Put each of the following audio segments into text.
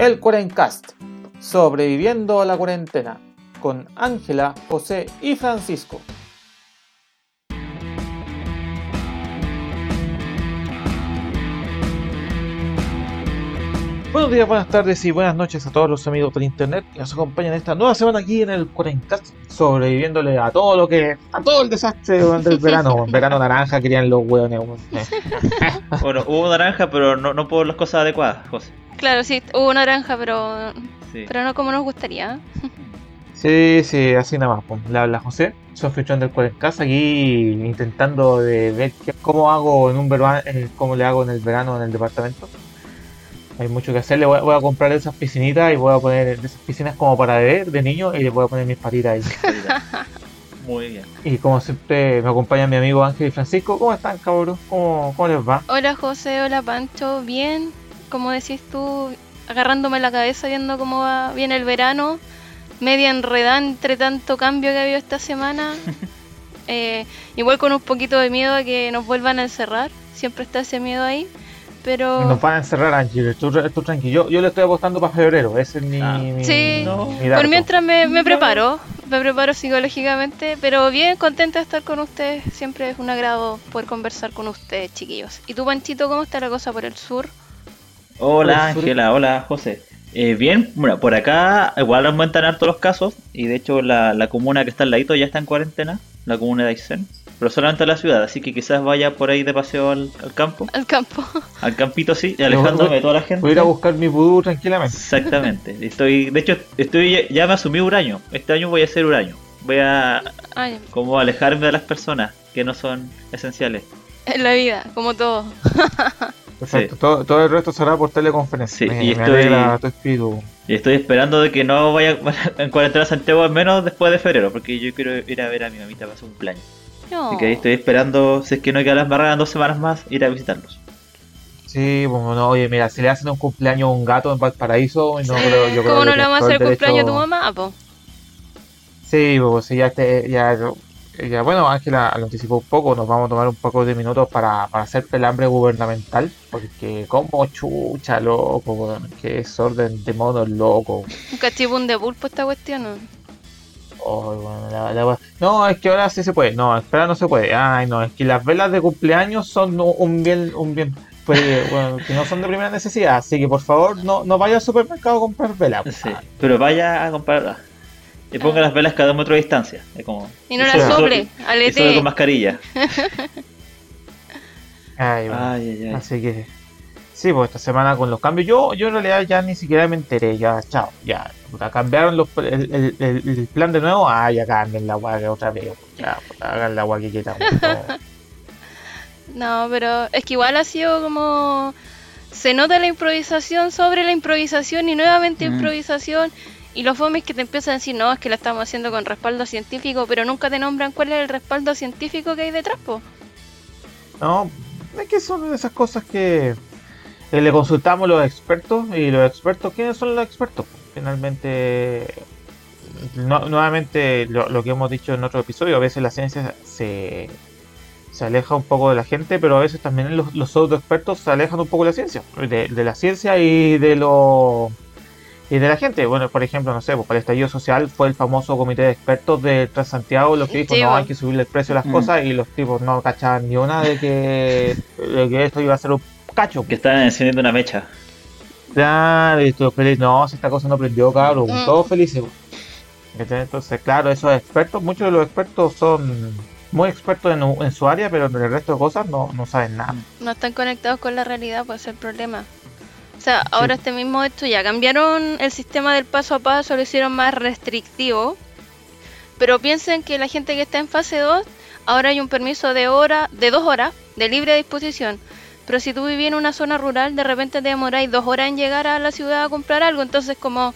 El Cuarencast, sobreviviendo a la cuarentena, con Ángela, José y Francisco. Buenos días, buenas tardes y buenas noches a todos los amigos del internet que nos acompañan esta nueva semana aquí en el Cuarencast, sobreviviéndole a todo lo que. a todo el desastre del verano. verano naranja querían los hueones. bueno, hubo naranja, pero no, no por las cosas adecuadas, José. Claro, sí, hubo naranja, pero, pero no como nos gustaría. Sí, sí, así nada más. Pues. La, la José, soy del Cuarencast, aquí intentando de ver cómo hago en un verano, eh, cómo le hago en el verano en el departamento hay mucho que hacer. Le voy, a comprar esas piscinitas y voy a poner esas piscinas como para beber de niño y le voy a poner mis patitas ahí. Muy bien. Y como siempre me acompaña mi amigo Ángel y Francisco. ¿Cómo están, cabros? ¿Cómo, ¿Cómo, les va? Hola, José. Hola, Pancho. Bien. Como decís tú, agarrándome la cabeza viendo cómo va bien el verano. Media enredada entre tanto cambio que ha habido esta semana. Eh, igual con un poquito de miedo a que nos vuelvan a encerrar. Siempre está ese miedo ahí. Pero... Nos van a encerrar, Ángel, tú, tranquilo. Yo, le estoy apostando para febrero, ese es mi. Ah. sí, por mientras me, me preparo, me preparo psicológicamente, pero bien contenta de estar con ustedes. Siempre es un agrado poder conversar con ustedes, chiquillos. ¿Y tú, Panchito, cómo está la cosa por el sur? Hola, Ángela, hola, José. Eh, bien, bueno, por acá igual aumentan harto los casos y de hecho la, la comuna que está al ladito ya está en cuarentena, la comuna de Aysén pero solamente a la ciudad, así que quizás vaya por ahí de paseo al, campo. Al campo. Al campito, sí, alejándome de toda la gente. Voy a ir a buscar mi vudú tranquilamente. Exactamente. Estoy, de hecho, estoy ya me asumí año. Este año voy a ser año. Voy a como alejarme de las personas que no son esenciales. En la vida, como todo. Perfecto, todo, el resto será por teleconferencia. Sí, y, estoy, y estoy esperando de que no vaya en cuarentena a Santiago al menos después de febrero, porque yo quiero ir a ver a mi mamita para su cumpleaños. Así que ahí estoy esperando, si es que no hay que las barras dos semanas más, ir a visitarlos. Sí, bueno, no, oye, mira, si le hacen un cumpleaños a un gato en Valparaíso, no creo, yo ¿Cómo no le vamos a hacer el cumpleaños a tu mamá, po? Sí, pues ya, este, ya, ya, bueno, Ángela lo anticipó un poco, nos vamos a tomar un poco de minutos para, para hacer pelambre gubernamental, porque como chucha, loco, que es orden de modo loco. Un cachibún de pulpo esta cuestión, ¿no? No, es que ahora sí se puede. No, espera, no se puede. Ay, no, es que las velas de cumpleaños son un bien, un bien, pues, bueno, que no son de primera necesidad. Así que por favor, no, no vaya al supermercado a comprar velas. Sí, pero vaya a comprar y ponga las velas cada metro de distancia. Es como, y no las sobre, alete. con mascarilla. ay, ay, ay, Así que Sí, pues esta semana con los cambios. Yo, yo en realidad ya ni siquiera me enteré. Ya, chao. Ya, cambiaron los, el, el, plan de nuevo. Ah, ya cambien la agua que otra vez. Ya, hagan la agua que quieran. no, pero es que igual ha sido como. Se nota la improvisación sobre la improvisación y nuevamente mm. improvisación. Y los fomes que te empiezan a decir, no, es que la estamos haciendo con respaldo científico, pero nunca te nombran cuál es el respaldo científico que hay detrás, po. No, es que son esas cosas que eh, le consultamos a los expertos y los expertos, ¿quiénes son los expertos? Finalmente, nuevamente lo, que hemos dicho en otro episodio, a veces la ciencia se, se aleja un poco de la gente, pero a veces también los, los expertos se alejan un poco de la ciencia, de, la ciencia y de lo y de la gente. Bueno, por ejemplo, no sé, pues, para el estallido social fue el famoso comité de expertos de Transantiago lo que dijo, no, hay que subirle el precio de las mm. cosas y los tipos no cachaban ni una de que, de que esto iba a ser un cacho. Que estaban encendiendo una mecha. Claro, y todos felices. No, si esta cosa no prendió, cabrón. Mm. Todos felices. Entonces, claro, esos expertos, muchos de los expertos son muy expertos en, su área, pero en el resto de cosas no, no saben nada. No están conectados con la realidad, pues es el problema. O sea, ahora este mismo esto ya cambiaron el sistema del paso a paso, lo hicieron más restrictivo. Pero piensen que la gente que está en fase 2, ahora hay un permiso de hora, de dos horas, de libre disposición. Pero si tú vivís en una zona rural, de repente te demoráis dos horas en llegar a la ciudad a comprar algo. Entonces, como,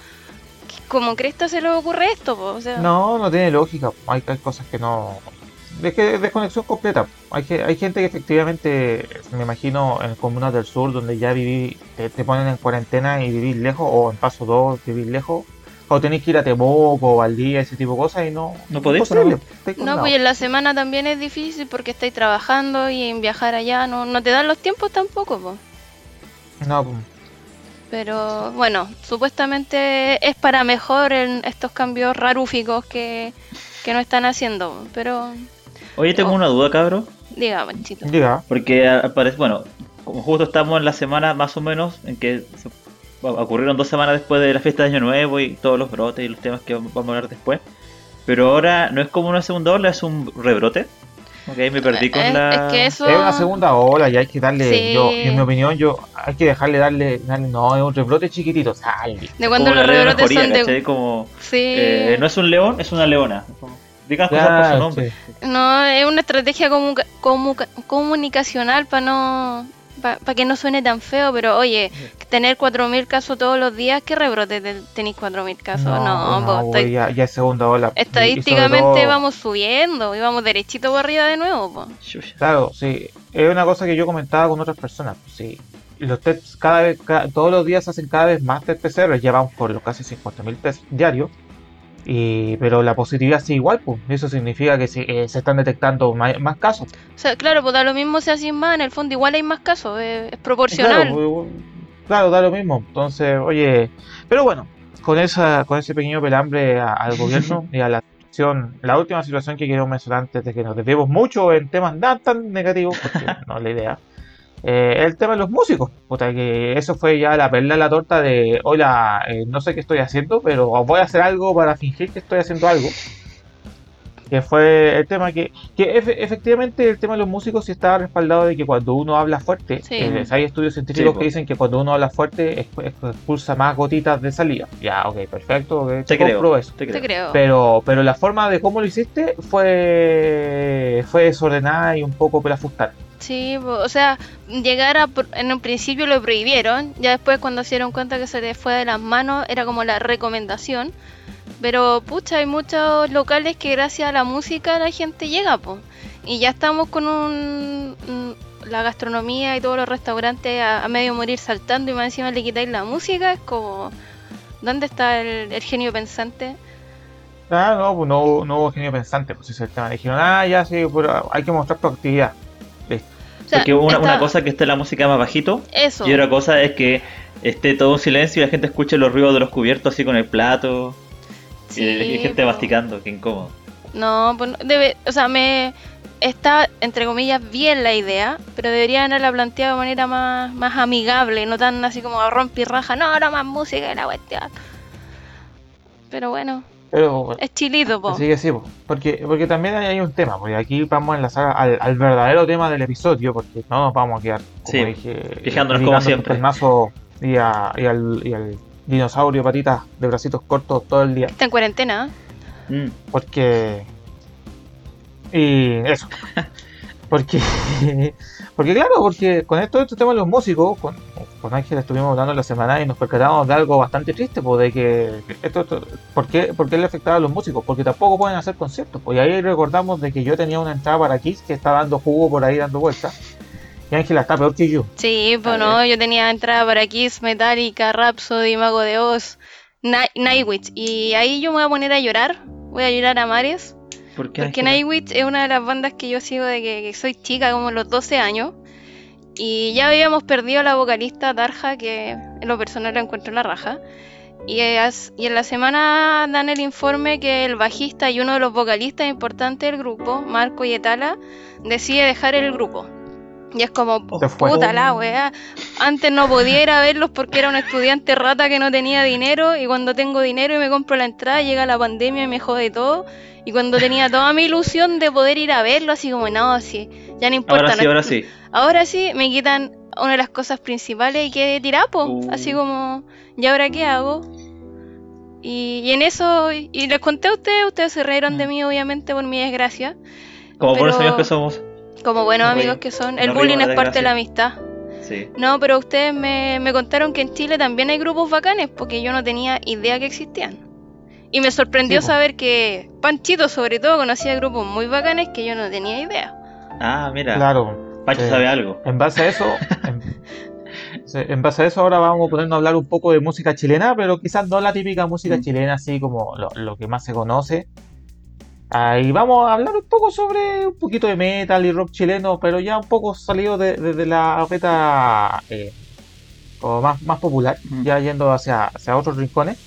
como Cresta se le ocurre esto? No, no tiene lógica. Hay, cosas que no. Es que es desconexión completa. Hay, hay gente que efectivamente, me imagino, en comunas del sur, donde ya viví, te, ponen en cuarentena y vivís lejos, o en paso 2, vivís lejos, o tenéis que ir a Temuco o Valdía, ese tipo de cosas y no. No podéis. No, pues en la semana también es difícil porque estáis trabajando y en viajar allá no, no te dan los tiempos tampoco, pues. No, pues. Pero bueno, supuestamente es para mejor en estos cambios rarúficos que, que no están haciendo. Pero Oye, tengo Oh. una duda, cabro. diga, Panchito. Diga. Porque bueno, como justo estamos en la semana más o menos en que se- ocurrieron dos semanas después de la fiesta de Año Nuevo y todos los brotes y los temas que vamos a hablar después. Pero ahora no es como una segunda ola, es un rebrote. Ok, me perdí con Eh, la... Es que eso. Es una segunda ola y hay que darle, Sí. yo, en mi opinión, yo hay que dejarle darle, darle- no, es un rebrote chiquitito, sale. De cuando como los rebrotes mejoría, son de. Como, Sí. eh, no es un león, es una leona. Digan cosas por su nombre. sí. No, es una estrategia comu- comu- comunicacional para no para que no suene tan feo, pero oye, tener 4.000 casos todos los días, ¿qué rebrote te- tenéis 4.000 casos? No, no, pues, güey, estoy- ya, ya es segunda ola. Estadísticamente todo- vamos subiendo y vamos derechito para arriba de nuevo. po. Claro, sí. Es una cosa que yo comentaba con otras personas. pues, Sí. Los tests cada vez, todos los días se hacen cada vez más test PCR. Ya vamos por los casi 50.000 test diarios. Y, pero la positividad sigue igual, pues. Eso significa que se, eh, se están detectando más, casos. O sea, claro, pues da lo mismo si así más, en el fondo igual hay más casos, es, es proporcional. Claro, pues, claro, da lo mismo. Entonces, oye. Pero bueno, con esa con ese pequeño pelambre a- al gobierno y a la situación, la última situación que quiero mencionar antes de que nos desviemos mucho en temas tan, tan negativos, porque no es la idea. Eh, el tema de los músicos, puta, que eso fue ya la perla en la torta de, hola, eh, no sé qué estoy haciendo, pero voy a hacer algo para fingir que estoy haciendo algo. Que fue el tema que, que efe- efectivamente el tema de los músicos sí estaba respaldado de que cuando uno habla fuerte, Sí. eh, hay estudios científicos Sí, que dicen que cuando uno habla fuerte expulsa más gotitas de salida. Ya, ok, perfecto, Te compro creo. eso. Te Te creo. Pero, pero la forma de cómo lo hiciste fue, fue desordenada y un poco pelafustar. Sí, o sea, llegar a, en un principio lo prohibieron, ya después cuando se dieron cuenta que se les fue de las manos era como la recomendación, pero pucha, hay muchos locales que gracias a la música la gente llega, po. Y ya estamos con un, la gastronomía y todos los restaurantes a, medio morir saltando y más encima le quitáis la música, es como, ¿dónde está el, genio pensante? Ah, no, pues no, no hubo genio pensante, pues ese es el tema. Dijeron, ah, ya sí, pero hay que mostrar proactividad. Listo. O sea, Porque una, cosa es que esté la música más bajito Eso. y otra cosa es que esté todo en silencio y la gente escuche los ruidos de los cubiertos así con el plato y, Sí, y gente po. masticando, qué incómodo. No, pues debe, o sea, me está entre comillas bien la idea, pero deberían haberla planteado de manera más, más amigable, no tan así como a raja, no, no más música y la cuestión. Pero bueno, Pero es chilito, po. Así que sí, po, porque, porque también hay, un tema, porque aquí vamos a enlazar al, al verdadero tema del episodio, porque no nos vamos a quedar, como Sí, dije, quejándonos como siempre. mazo y, a- y al, y al dinosaurio patitas de bracitos cortos todo el día, Está en cuarentena. ¿eh? Mm. porque... Y eso. Porque, porque claro, porque con esto, este tema de los músicos, con, con Ángel estuvimos hablando la semana y nos percatamos de algo bastante triste, pues de que esto, esto- ¿por, qué, ¿por qué le afectaba a los músicos? Porque tampoco pueden hacer conciertos. Pues y ahí recordamos de que yo tenía una entrada para Kiss que está dando jugo por ahí dando vueltas. Y Ángela está peor que yo. Sí, pues no, yo tenía entrada para Kiss, Metallica, Rhapsody, Mago de Oz, Ni- Nightwish. Y ahí yo me voy a poner a llorar. Voy a llorar a mares. ¿Por qué, Porque? Nightwish es una de las bandas que yo sigo de que, que soy chica, como los 12 años. Y ya habíamos perdido a la vocalista Tarja, que en lo personal la encuentro en la raja. Y, es- y en la semana dan el informe que el bajista y uno de los vocalistas importantes del grupo, Marco Yetala, decide dejar el grupo. Y es como, puta la weá. Antes no podía ir a verlos porque era un estudiante rata que no tenía dinero. Y cuando tengo dinero y me compro la entrada, llega la pandemia y me jode todo. Y cuando tenía toda mi ilusión de poder ir a verlo, así como, no, sí, ya no importa. Ahora sí, no- ahora sí. Ahora sí, me quitan una de las cosas principales y que tirapo. Uh. Así como, ¿y ahora qué hago? Y, y en eso, y, les conté a ustedes, ustedes se rieron de Mm. mí, obviamente, por mi desgracia. Como buenos pero- amigos que somos. Como buenos Nos amigos que son. El bullying es parte de la amistad. Sí. No, pero ustedes me, me contaron que en Chile también hay grupos bacanes, porque yo no tenía idea que existían. Y me sorprendió Sí, saber que Panchito, sobre todo, conocía grupos muy bacanes que yo no tenía idea. Ah, mira. Claro. Pancho Sí. sabe algo. En base a eso, en base a eso ahora vamos a ponernos a hablar un poco de música chilena, pero quizás no la típica música Mm. chilena así como lo, lo que más se conoce. Ahí vamos a hablar un poco sobre un poquito de metal y rock chileno, pero ya un poco salido de, de- de la beta, eh, como más, más popular, ya yendo hacia, hacia otros rincones,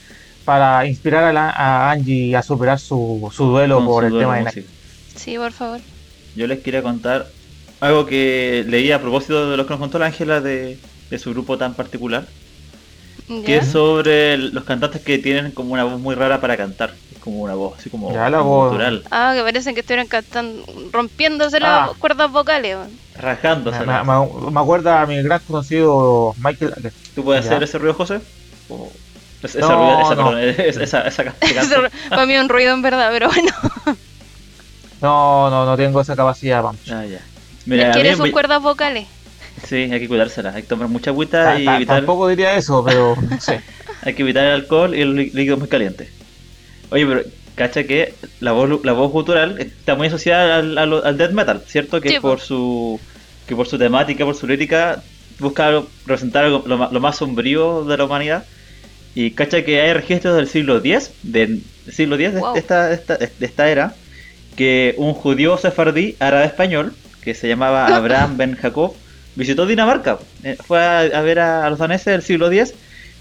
para inspirar a, la- a Angie a superar su, su duelo con por su el duelo tema de Nike. Sí, por favor. Yo les quería contar algo que leí a propósito de lo que nos contó la Ángela de, de su grupo tan particular, que es sobre los cantantes que tienen como una voz muy rara para cantar, como una voz así como, Ya, la voz- Ah, que parecen que estuvieran cantando, rompiéndose Ah. las cuerdas vocales. rajándose. Me, me- me acuerda a mi gran conocido Michael. ¿Tú puedes Ya. hacer ese ruido, José? O- es- esa, No, ruido- esa, no. perdón, es- esa, esa. Para mí es un ruido en verdad, pero bueno. No, no, no tengo esa capacidad, vamos. Ah, ya. Mira, a ¿Quiere mí sus cuerdas vocales? sí, hay que cuidárselas, hay que tomar mucha agüita Ta- y ta- evitar, Tampoco diría eso, pero no sé. hay que evitar el alcohol y el lí- líquido muy caliente. Oye, pero cacha que la voz, la voz gutural está muy asociada al, al, al death metal, ¿cierto? Que Sí, por po. su que por su temática, por su lírica, busca representar lo, ma- lo más sombrío de la humanidad. Y cacha que hay registros del siglo X, del siglo X de, Wow. de esta, de, esta, de esta era, que un judío sefardí árabe español, que se llamaba Abraham Ben Jacob, visitó Dinamarca. Eh, fue a, a ver a, a los daneses del siglo X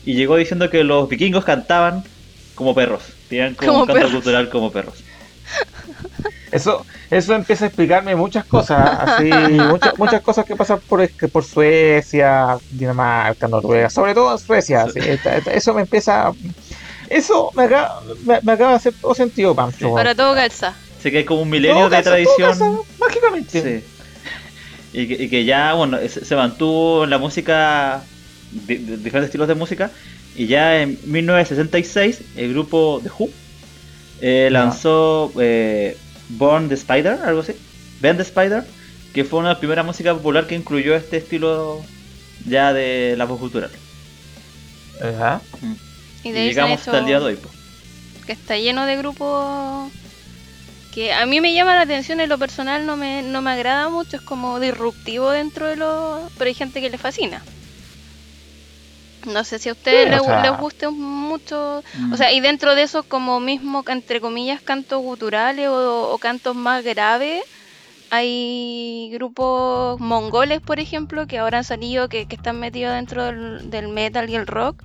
y llegó diciendo que los vikingos cantaban como perros. Tenían como, Como un canto perros. cultural como perros. Eso, eso empieza a explicarme muchas cosas, así, muchas, muchas cosas que pasan por, es- que por Suecia, Dinamarca, Noruega, sobre todo en Suecia. así, eso me empieza, eso me acaba, me, me acaba de hacer todo sentido, Pancho. Para todo calza. Sé que hay como un milenio Todo de tradición. casa, mágicamente. Sí. Y que, y que ya, bueno, se, se mantuvo en la música, di- di- diferentes estilos de música, y ya en 1966 el grupo The Who eh, lanzó eh, Born the Spider, algo así, Ben the Spider, que fue una de las primeras música popular que incluyó este estilo ya de la voz cultural. Ajá. Y Y, de llegamos hasta el día de hoy. po. que está lleno de grupos que a mí me llama la atención en lo personal no me, no me agrada mucho, es como disruptivo dentro de los... pero hay gente que le fascina. No sé si a ustedes Sí, les, sea- les guste mucho, Mm. o sea, y dentro de eso como mismo, entre comillas, cantos guturales o, o cantos más graves, hay grupos mongoles, por ejemplo, que ahora han salido, que, que están metidos dentro del, del metal y el rock.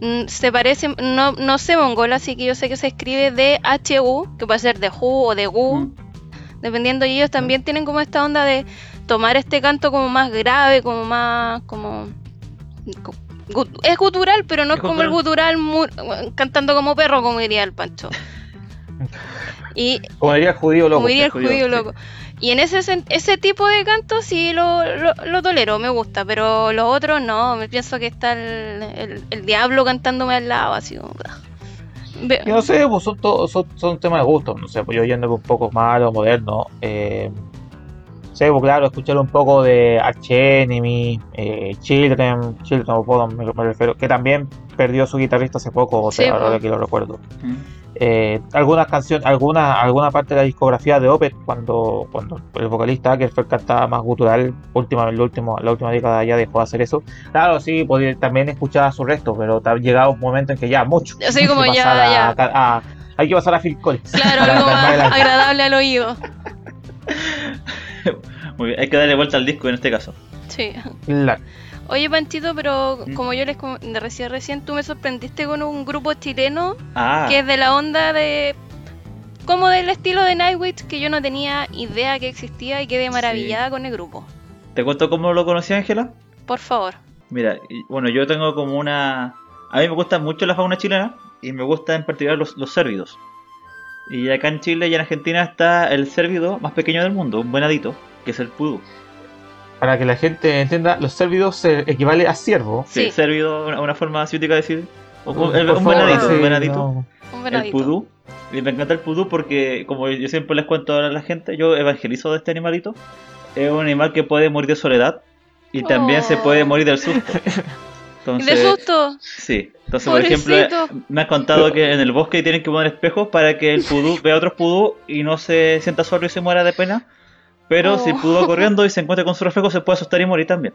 Mm, Se parece, no, no sé mongol, así que yo sé que se escribe D-H-U, que puede ser de Hu o de Gu, Mm. dependiendo. Y ellos también tienen como esta onda de tomar este canto como más grave, como más, como... Es gutural, pero no Es es, como el gutural cantando como perro, como diría el Pancho. Y Como diría el judío loco. como diría el judío, judío sí. loco. Y en ese ese tipo de canto sí lo, lo, lo tolero, me gusta, pero los otros no, me pienso que está el, el, el diablo cantándome al lado, así como... Yo no sé, pues son, todos son, son temas de gusto, no sé, pues yo yendo un poco más a lo moderno, eh, sé, pues claro, escuchar un poco de Arch Enemy, eh, Children, Children of Bodom, me, refiero, que también perdió su guitarrista hace poco, o sea, Sí, ahora pues. que lo recuerdo. Mm. Eh, algunas canciones, alguna, alguna parte de la discografía de Opeth, cuando, cuando el vocalista Ackerfeld cantaba más gutural, última, la, última, la última década ya dejó de hacer eso. Claro, sí, podía, también escuchaba su resto, pero ha llegado un momento en que ya, mucho. Como Hay que ya, pasar a- ya. a- a- hay que pasar a Phil Collins. Claro, algo más el agradable al oído. Muy bien, hay que darle vuelta al disco en este caso. Sí. Claro. Oye, Panchito, pero ¿Mm? como yo les com- de recién recién, tú me sorprendiste con un grupo chileno Ah, que es de la onda de... Como del estilo de Nightwish, que yo no tenía idea que existía y quedé maravillada con el grupo. ¿te cuento cómo lo conocí, Ángela? Por favor. Mira, bueno, yo tengo como una... A mí me gusta mucho la fauna chilena y me gusta en particular los, los cérvidos. Y acá en Chile y en Argentina está el cérvido más pequeño del mundo, un venadito, que es el pudú. Para que la gente entienda, los cérvidos se equivale a ciervo. Sí, Sí. cérvido, una, una forma ciútica de decir. Un, un- Por un favor, venadito, sí, un venadito. no. Un el venadito. pudú. Y me encanta el pudú porque, como yo siempre les cuento a la gente, yo evangelizo de este animalito. Es un animal que puede morir de soledad y también se Oh. puede morir del susto. ¿Y Entonces, de susto? Sí, entonces por ejemplo me han contado que en el bosque tienen que poner espejos para que el pudú vea otros pudú y no se sienta solo y se muera de pena. Pero si el Oh. pudú va corriendo y se encuentra con su reflejo se puede asustar y morir también.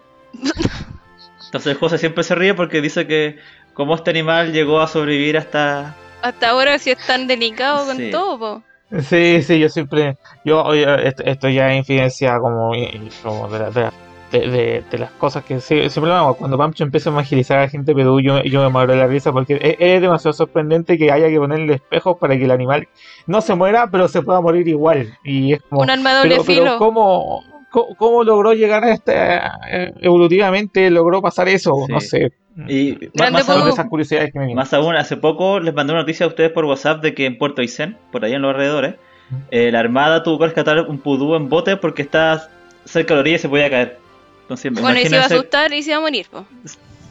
Entonces José siempre se ríe porque dice que como este animal llegó a sobrevivir hasta... Hasta ahora sí es tan delicado con Sí. todo, po. Sí, sí, yo siempre. Yo, esto, esto ya es infidencia como, como de, la, de, la, de, de, las cosas que siempre hago. Cuando Pancho empieza a evangelizar a la gente pero yo, yo me muero de la risa porque es, demasiado sorprendente que haya que ponerle espejos para que el animal no se muera, pero se pueda morir igual. Y es como. Un arma doble filo. ¿cómo, cómo, logró llegar a este. Eh, evolutivamente logró pasar eso? No sé. Y más, aún, esas curiosidades que me más aún, hace poco les mandé una noticia a ustedes por WhatsApp de que en Puerto Aysén, por ahí en los alrededores, eh, la Armada tuvo que rescatar un pudú en bote porque está cerca de la orilla y se podía caer. Entonces, bueno, y se iba a asustar y se iba a morir.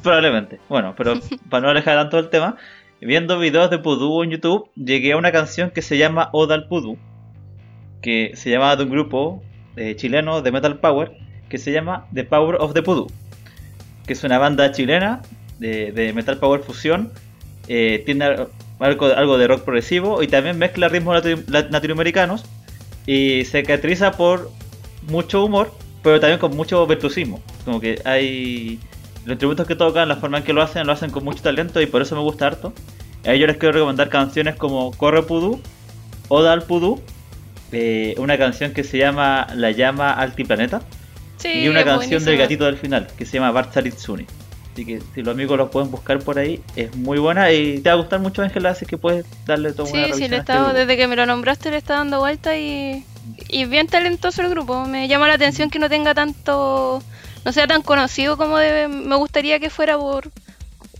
Probablemente. Bueno, pero para no alejar tanto el tema, viendo videos de pudú en YouTube, llegué a una canción que se llama Oda al Pudú, que se llama de un grupo eh, chileno de Metal Power, que se llama The Power of the Pudú, que es una banda chilena de, Metal Power Fusión. Eh, tiene algo, algo, de rock progresivo y también mezcla ritmos latinoamericanos y se caracteriza por mucho humor pero también con mucho virtuosismo. Como que hay. Los instrumentos que tocan, la forma en que lo hacen, lo hacen con mucho talento y por eso me gusta harto. A ellos les quiero recomendar canciones como Corre Pudú, Oda al Pudú, eh, una canción que se llama La llama altiplaneta y una canción del gatito del final que se llama Bartaritsuni. Así que si los amigos lo pueden buscar por ahí, es muy buena y te va a gustar mucho, Ángela, así que puedes darle todo una Sí, sí, le este desde que me lo nombraste le está dando vuelta y y bien talentoso el grupo. Me llama la atención que no tenga tanto, no sea tan conocido como me gustaría que fuera por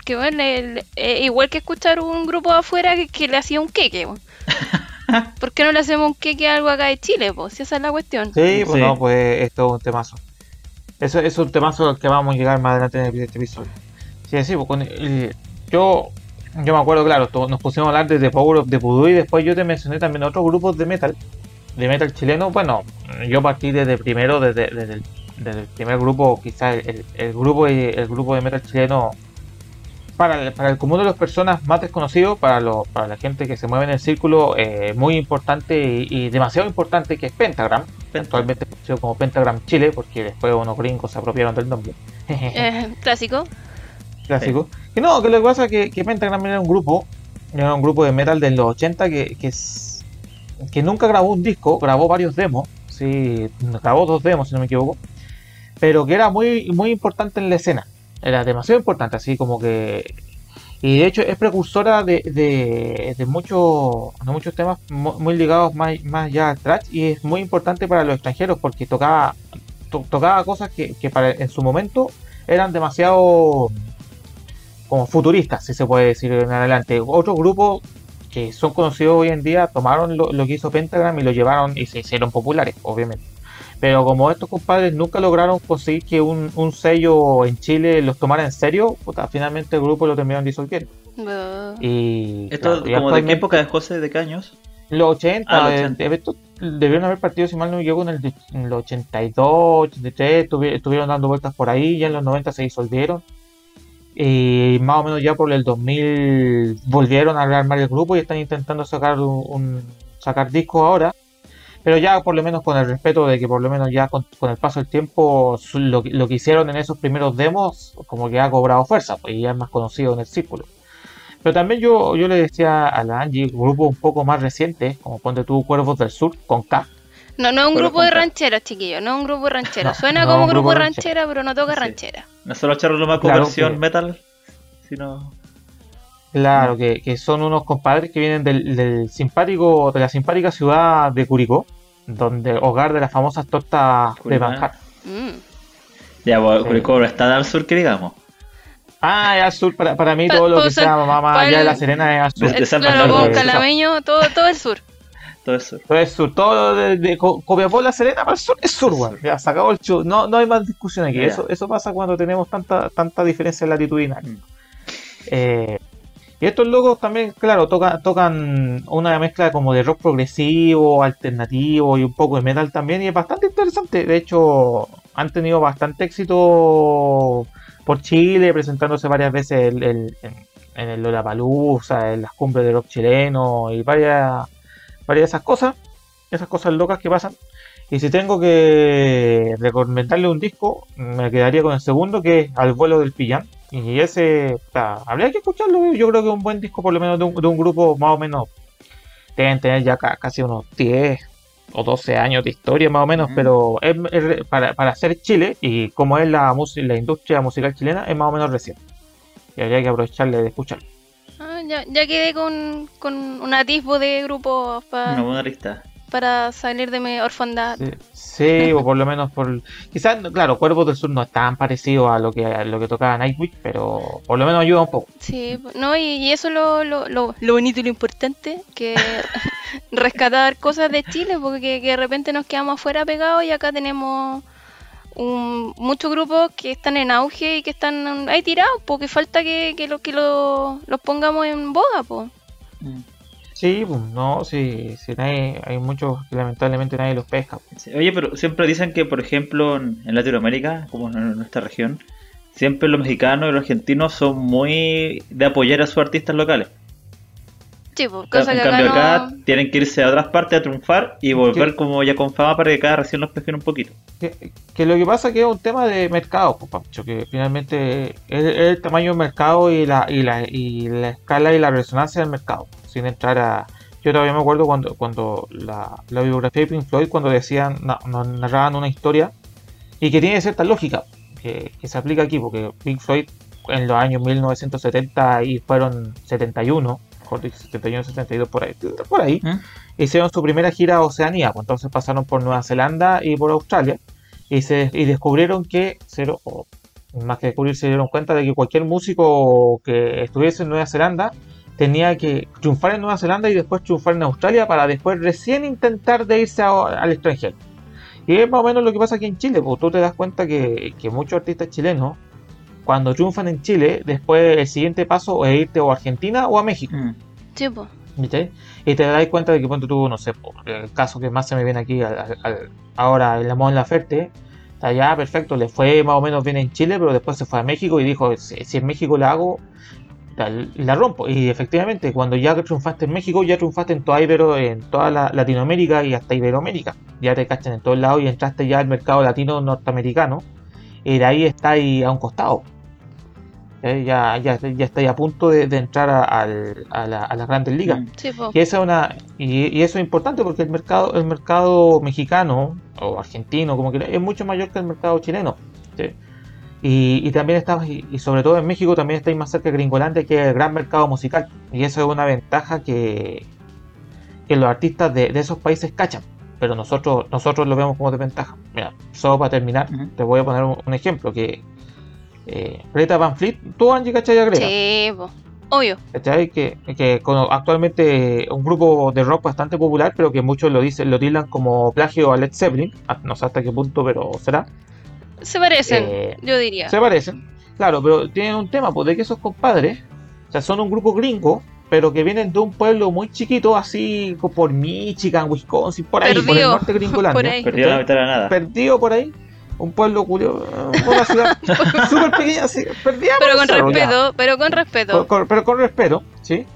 que bueno, eh, igual que escuchar un grupo afuera que, le hacía un queque. ¿Por qué no le hacemos un queque a algo acá de Chile? Pues? Si esa es la cuestión. Sí, pues no, pues esto es un temazo. Eso es un temazo al que vamos a llegar más adelante en este episodio. Sí, sí, pues yo, yo me acuerdo, claro, nos pusimos a hablar de The Power of the Voodoo y después yo te mencioné también otros grupos de metal de metal chileno, bueno, yo partí desde primero, desde, el, primer grupo, quizás el, grupo el grupo de metal chileno para el, para el común de las personas más desconocido, para, para la gente que se mueve en el círculo, eh, muy importante y, demasiado importante, que es Pentagram, actualmente conocido como Pentagram Chile, porque después unos gringos se apropiaron del nombre. Eh, clásico. Clásico. Que no, que lo que pasa es que, que Pentagram era un grupo, era un grupo de metal de los 80 que, que que nunca grabó un disco, grabó varios demos, sí, grabó dos demos si no me equivoco, pero que era muy, muy importante en la escena, era demasiado importante, así como que... Y de hecho es precursora de, de, de, muchos muchos temas muy ligados más, más ya al trash y es muy importante para los extranjeros porque tocaba, tocaba cosas que, que para, en su momento eran demasiado como futuristas, si se puede decir en adelante. Otro grupo que son conocidos hoy en día tomaron lo, que hizo Pentagram y lo llevaron y se hicieron populares, obviamente. Pero como estos compadres nunca lograron conseguir que un, sello en Chile los tomara en serio, finalmente el grupo lo terminaron disolviendo. Y, ¿Esto como de qué época de José? ¿De qué años? Los 80, ah, eh, debieron haber partido, si mal no me equivoco, en, el, en los 82, 83, estuvieron dando vueltas por ahí, y en los 90 se disolvieron. Y más o menos ya por el 2000 volvieron a armar el grupo y están intentando sacar un, sacar discos ahora. Pero ya por lo menos con el respeto de que por lo menos ya con, el paso del tiempo lo, lo, que hicieron en esos primeros demos como que ha cobrado fuerza pues, y ya es más conocido en el círculo. Pero también yo, yo le decía a la Angie, grupo un poco más reciente, como Ponte tú Cuervos del Sur, con K. No, no es un grupo de rancheras, chiquillos, no es un grupo de rancheras. Suena como un grupo de ranchera, pero no toca ranchera. No solo echarlo más conversión metal, sino. Claro, que, son unos compadres que vienen del, simpático, de la simpática ciudad de Curicó, donde hogar de las famosas tortas de manjar. Mm. Ya, pues, Curicó está al sur que digamos. Ah, es al sur, para, para mí todo lo que sea mamá allá de la Serena es al sur. claro, Calameño, todo, todo el sur todo es sur. Todo es sur, todo de, de Copiapó la Serena para el sur es sur, weón. Ya, se acabó el chu. No, no hay más discusión aquí. Eso, eso pasa cuando tenemos tanta, tanta diferencia latitudinal. Mm. Eh, y estos locos también, claro, tocan, tocan una mezcla como de rock progresivo, alternativo y un poco de metal también. Y es bastante interesante. De hecho, han tenido bastante éxito por Chile, presentándose varias veces en, en, en el Lollapalooza, en las cumbres de rock chileno y varias varias de esas cosas, esas cosas locas que pasan. Y si tengo que recomendarle un disco, me quedaría con el segundo, que es Al vuelo del pillán. Y ese, habría que escucharlo. Yo creo que es un buen disco, por lo menos de un, grupo más o menos. Deben tener ya casi unos 10, o 12 años de historia más o menos, Mm. pero es, es- para, para hacer Chile y como es la, la industria musical chilena, es más o menos reciente. Y habría que aprovecharle de escucharlo. Ah, ya, ya quedé con, con un atisbo de grupos pa- Una buena lista. para salir de mi orfandad. Sí, sí, o por lo menos por... Quizás, claro, Cuervos del Sur no es tan parecido a lo que, a lo que tocaba Nightwish, pero por lo menos ayuda un poco. Sí, no, y, y eso es lo, lo, lo, lo bonito y lo importante, que rescatar cosas de Chile, porque que de repente nos quedamos afuera pegados y acá tenemos un, muchos grupos que están en auge y que están ahí tirados, porque falta que, que, lo, que lo- los pongamos en boga, pues. Mm. Sí, pues, no, sí, sí nadie- hay muchos que lamentablemente nadie los pesca. Sí, Oye, pero siempre dicen que, por ejemplo, en, en Latinoamérica, como en nuestra región, siempre los mexicanos y los argentinos son muy de apoyar a sus artistas locales. Sí, pues, cosa en que acá cambio, acá no... tienen que irse a otras partes a triunfar y volver ¿Qué? como ya con fama para que cada región los pesquen un poquito. Que, que lo que pasa que es un tema de mercado, pues, Pancho, que finalmente es, es el tamaño del mercado y la, y, la, y la escala y la resonancia del mercado, sin entrar a... Yo todavía me acuerdo cuando, cuando la, la biografía de Pink Floyd, cuando decían, na- nos narraban una historia y que tiene cierta lógica, que, que se aplica aquí, porque Pink Floyd en los años 1970 y fueron 71, mejor dicho, 71, 72, por ahí, por ahí, ¿Mm? hicieron su primera gira a Oceanía, pues entonces pasaron por Nueva Zelanda y por Australia y, se, y descubrieron que, cero, o más que descubrir, se dieron cuenta de que cualquier músico que estuviese en Nueva Zelanda tenía que triunfar en Nueva Zelanda y después triunfar en Australia para después recién intentar de irse a- al extranjero. Y es más o menos lo que pasa aquí en Chile, porque tú te das cuenta que, que muchos artistas chilenos, cuando triunfan en Chile, después el siguiente paso es irte o a Argentina o a México. Mm. Sí, pues. ¿Viste? Y te das cuenta de que cuando tú, no sé, por el caso que más se me viene aquí al- al- ahora, el Amor en la Ferte, está ya perfecto, le fue más o menos bien en Chile, pero después se fue a México y dijo, si, si en México la hago, la, la rompo. Y efectivamente, cuando ya triunfaste en México, ya triunfaste en toda, Ibero, en toda la Latinoamérica y hasta Iberoamérica. Ya te cachan en todos lados y entraste ya al mercado latino norteamericano. Y de ahí está ahí a un costado. Eh, Ya, ya, ya está ahí a punto de, de entrar a, a la- a las grandes ligas. Sí. Y, esa es una, y, y eso es importante porque el mercado, el mercado mexicano o argentino, como que es mucho mayor que el mercado chileno. ¿sí? Y, y también está, y, sobre todo en México también está más cerca de Gringolandia que el gran mercado musical. Y eso es una ventaja que, que los artistas de, de esos países cachan. Pero nosotros, nosotros lo vemos como desventaja. Mira, solo para terminar, Ujú. te voy a poner un, un ejemplo que eh, Greta Van Fleet, tú Angie cachai a Greta. Sí. Obvio. ¿Cachai? Que, que con- actualmente un grupo de rock bastante popular, pero que muchos lo dicen, lo tildan como plagio a Led Zeppelin, a- no sé hasta qué punto, pero será. Se parecen, Eh, yo diría. Se parecen, claro, pero tienen un tema, pues de que esos compadres, o sea, son un grupo gringo, pero que vienen de un pueblo muy chiquito, así por Michigan, Wisconsin, por ahí, por el Perdido, norte de Gringolandia. por ahí. Perdió la mitad de la nada. Perdido por ahí, un pueblo curioso, una ciudad súper pequeña, así, perdida Pero con respeto, pero con respeto. Pero con respeto, ¿sí?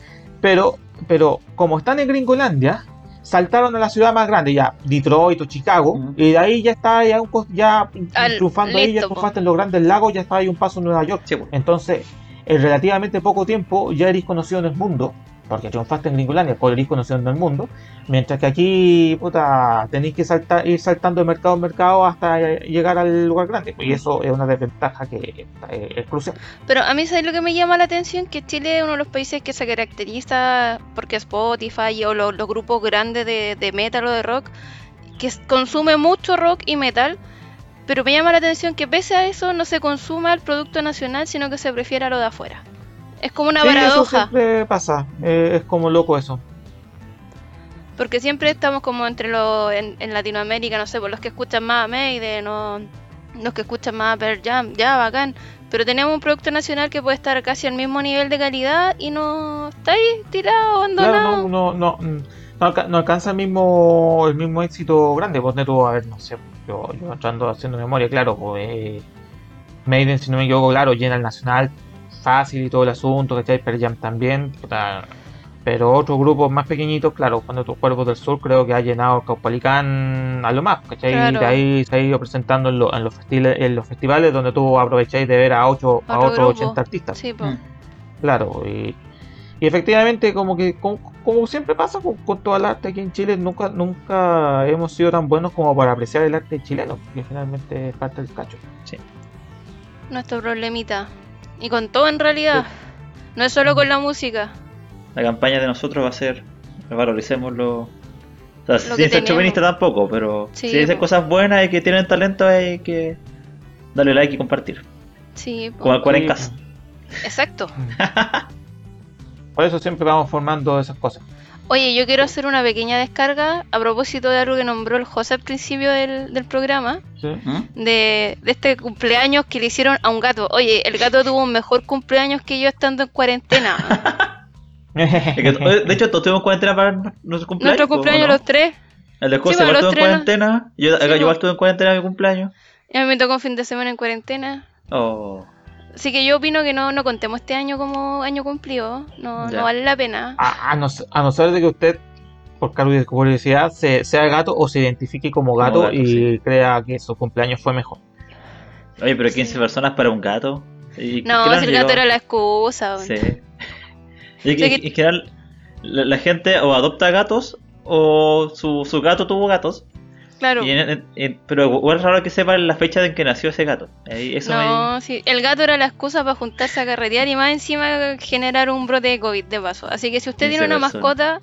Pero, pero como están en Gringolandia, saltaron a la ciudad más grande, ya, Detroit o Chicago, y de ahí ya está ya, un ya Al- triunfando ahí, ya listo, po. triunfaste en los grandes lagos, ya está ahí un paso en Nueva York. Sí. Entonces, en relativamente poco tiempo ya eres conocido en el mundo, porque triunfaste en Gringolandia, pues eres conocido en el mundo, mientras que aquí, puta, tenéis que saltar, ir saltando de mercado en mercado hasta eh, llegar al lugar grande, y eso es una desventaja que es crucial. Pero a mí, ¿sabes lo que me llama la atención? Que Chile es uno de los países que se caracteriza porque Spotify o lo- los grupos grandes de, de metal o de rock, que consume mucho rock y metal, pero me llama la atención que pese a eso no se consuma el producto nacional, sino que se prefiere a lo de afuera. Es como una Sí, eso paradoja, siempre pasa, eh, es como loco eso. porque siempre estamos como entre los en, en Latinoamérica, no sé, por los que escuchan más a Maiden o los que escuchan más a Pearl Jam, ya bacán. Pero tenemos un producto nacional que puede estar casi al mismo nivel de calidad y no está ahí tirado, abandonado. Claro, no, no, no, mm, no, alca- no alcanza el mismo, el mismo éxito grande. Ponte tú, a ver, no sé, yo, yo entrando haciendo memoria, claro, pues, eh, Maiden, si no me equivoco, claro, llena el nacional fácil y todo el asunto, ¿cachai? Pearl Jam también, puta, pero otros grupos más pequeñitos, claro, cuando tus cuerpos del sur creo que ha llenado el Caupalicán a lo más, ¿cachai? Claro. Y de ahí se ha ido presentando en, lo- en los, festivales, en los festivales donde tú aprovecháis de ver a, ocho, a Otro otros grupo. 80 artistas. Sí, pues. Mm. Claro, y, y efectivamente como que como siempre pasa con, toda el arte aquí en Chile, nunca, nunca hemos sido tan buenos como para apreciar el arte chileno, que finalmente es parte del cacho. Sí. Nuestro problemita. Y con todo en realidad. No es solo con la música. La campaña de nosotros va a ser valoricemos lo. O sea, sin ser chauvinista tampoco, pero si dicen cosas buenas y que tienen talento hay que darle like y compartir. Sí, Como al 40 Exacto. Por eso siempre vamos formando esas cosas. Oye, yo quiero hacer una pequeña descarga a propósito de algo que nombró el José al principio del, programa. ¿Mm? De, este cumpleaños que le hicieron a un gato. Oye, el gato tuvo un mejor cumpleaños que yo estando en cuarentena. de hecho, todos tuvimos cuarentena para nuestro cumpleaños. Nuestro cumpleaños los tres. El de José igual estuvo en cuarentena. Yo, igual estuve en cuarentena mi cumpleaños. Y a mí me tocó un fin de semana en cuarentena. Oh. Así que yo opino que no, no contemos este año como año cumplido. No, no vale la pena. A, no, ser de que usted, por curiosidad, se, sea gato o se identifique como gato, y crea que su cumpleaños fue mejor. Oye, pero 15 personas para un gato. no, si el gato era la excusa. Sí. Y, que, la, gente o adopta gatos o su, su gato tuvo gatos Claro. pero igual es raro que sepan la fecha en que nació ese gato. no, sí, el gato era la excusa para juntarse a carretear y más encima generar un brote de COVID de paso. Así que si usted tiene una mascota,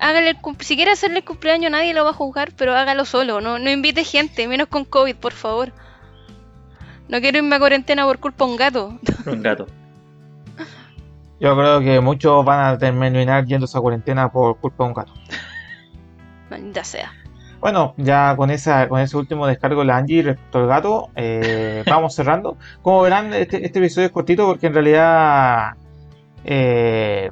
hágale si quiere hacerle el cumpleaños nadie lo va a juzgar, pero hágalo solo, no, no invite gente, menos con COVID, por favor. No quiero irme a cuarentena por culpa de un gato. Un gato. Yo creo que muchos van a terminar yéndose a cuarentena por culpa de un gato. Maldita sea. Bueno, ya con esa con ese último descargo de la Angie respecto al gato, eh, vamos cerrando. Como verán, este, este, episodio es cortito porque en realidad eh,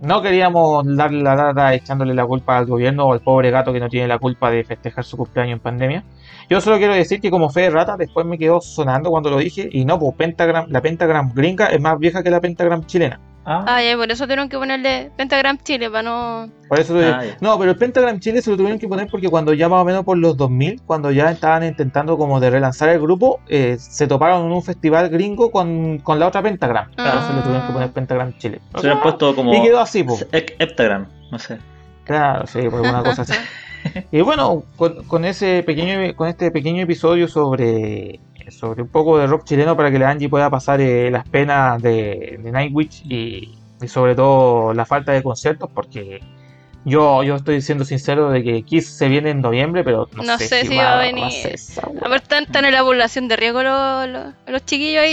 no queríamos darle la data echándole la culpa al gobierno o al pobre gato que no tiene la culpa de festejar su cumpleaños en pandemia. Yo solo quiero decir que como fe de rata, después me quedó sonando cuando lo dije, y no, pues Pentagram, la Pentagram gringa es más vieja que la Pentagram chilena. Ah. ah, ya, por eso tuvieron que ponerle Pentagram Chile, para no... Por eso ah, No, pero el Pentagram Chile se lo tuvieron que poner porque cuando ya más o menos por los 2000, cuando ya estaban intentando como de relanzar el grupo, eh, se toparon en un festival gringo con, con la otra Pentagram. Claro, se lo tuvieron que poner Pentagram Chile. se lo han puesto como... Y quedó así, pues. Heptagram, no sé. Claro, sí, por alguna cosa así. y bueno, con, con, ese pequeño, con este pequeño episodio sobre sobre un poco de rock chileno para que la Angie pueda pasar eh, las penas de, de Nightwish y, y, sobre todo la falta de conciertos porque yo, yo estoy siendo sincero de que Kiss se viene en noviembre, pero no, sé, si, va, a venir. A, ver, están, en la población de riesgo los, los, chiquillos ahí.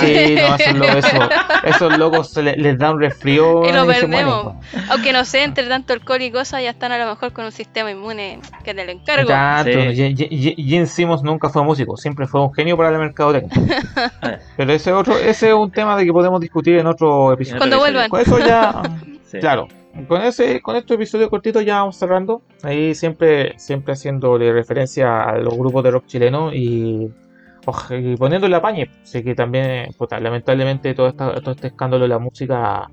Sí, sí, no, esos locos, esos locos se les, da un resfrío. Y lo perdemos. Aunque no sé, entre tanto alcohol y cosas, ya están a lo mejor con un sistema inmune que te lo encargo. Exacto. Jim Simmons nunca fue músico, siempre fue un genio para la mercadotecnia. pero ese otro, ese es un tema de que podemos discutir en otro episodio. Cuando vuelvan. Eso ya, claro con ese con este episodio cortito ya vamos cerrando. Ahí siempre siempre haciéndole referencia a los grupos de rock chileno y, y poniéndole a pañe sé que también lamentablemente todo, todo este escándalo de la música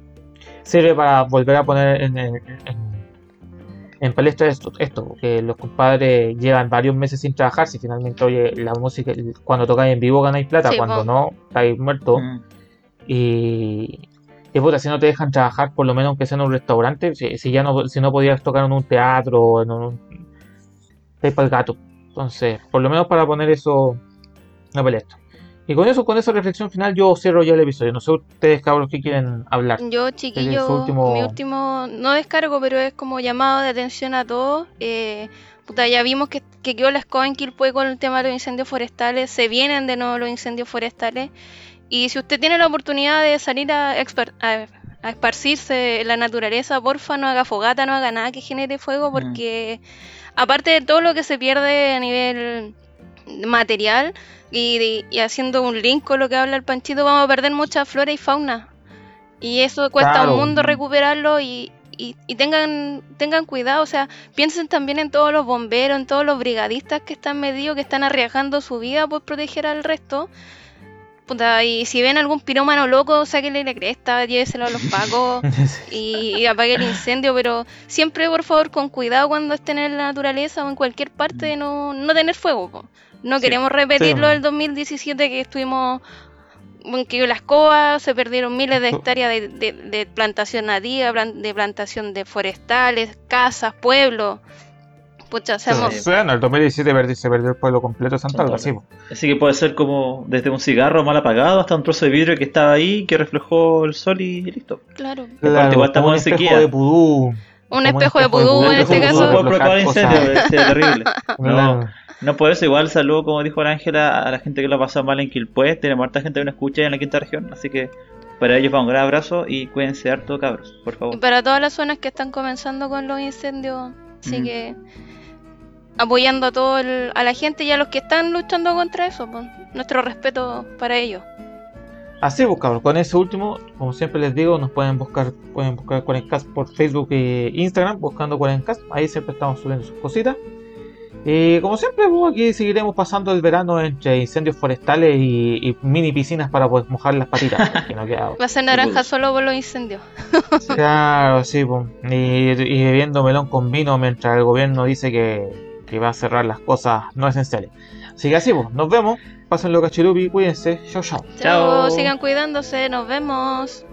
sirve para volver a poner en, en, palestra esto, esto que los compadres llevan varios meses sin trabajar si finalmente oye la música cuando tocáis en vivo ganáis plata cuando no estáis muertos. Mm. y y puta, si no te dejan trabajar, por lo menos aunque sea en un restaurante, si, ya no, si no podías tocar en un teatro o en un. Te para el gato. Entonces, por lo menos para poner eso. No esto. Y con eso, con esa reflexión final, yo cierro ya el episodio. No sé ustedes, cabros, qué quieren hablar. Yo, chiquillo, último... mi último, no descargo, pero es como llamado de atención a todos. Eh, puta, ya vimos que, que quedó la escoba en Quilpue con el tema de los incendios forestales. Se vienen de nuevo los incendios forestales. Y si usted tiene la oportunidad de salir a, a, esparcirse en la naturaleza, porfa, no haga fogata, no haga nada que genere fuego, mm. porque aparte de todo lo que se pierde a nivel material y, haciendo un link con lo que habla el Panchito, vamos a perder mucha flora y fauna. Y eso cuesta un mundo recuperarlo y, y, y, tengan, tengan cuidado, o sea, piensen también en todos los bomberos, en todos los brigadistas que están medidos, que están arriesgando su vida por proteger al resto, y si ven algún pirómano loco, sáquenle la cresta, lléveselo a los pacos y, apague el incendio, pero siempre, por favor, con cuidado cuando estén en la naturaleza o en cualquier parte, no, no tener fuego. No queremos repetirlo del 2017 que estuvimos bueno, que la escoba, se perdieron miles de hectáreas de, de- de plantación nativa, de plantación de forestales, casas, pueblos. Pucha, hacemos... Sí. O sea, en el 2017 perdi- se perdió el pueblo completo de Santa Alba, sí. Así que puede ser como desde un cigarro mal apagado hasta un trozo de vidrio que estaba ahí, que reflejó el sol y listo. Claro. Aparte, igual estamos un en espejo sequía. de pudú. Un espejo de en este espejo de caso. vudú, No puede provocar reflejar incendio, es terrible. No, Claro. no por eso, igual saludo, como dijo la Ángela, a la gente que lo ha pasado mal en Quilpué. Tenemos harta gente que nos escucha en la quinta región, así que para ellos va un gran abrazo y cuídense harto, cabros, por Y favor. para todas las zonas que están comenzando con los incendios, así Mm. que apoyando a todo el- a la gente y a los que están luchando contra eso, pues, nuestro respeto para ellos. Así pues cabrón, con ese último, como siempre les digo, nos pueden buscar, pueden buscar Cuarencast por Facebook e Instagram, buscando Cuarencast, ahí siempre estamos subiendo sus cositas. Y como siempre, pues, aquí seguiremos pasando el verano entre incendios forestales y, y mini piscinas para pues, mojar las patitas. que no queda- Va a ser naranja solo por los incendios. Claro, sí, pues. Y, y bebiendo melón con vino mientras el gobierno dice que, que va a cerrar las cosas no esenciales. Así que así, pues, nos vemos. Pásenlo cachirupi, cuídense. Chao, chao. Chao. Sigan cuidándose, nos vemos.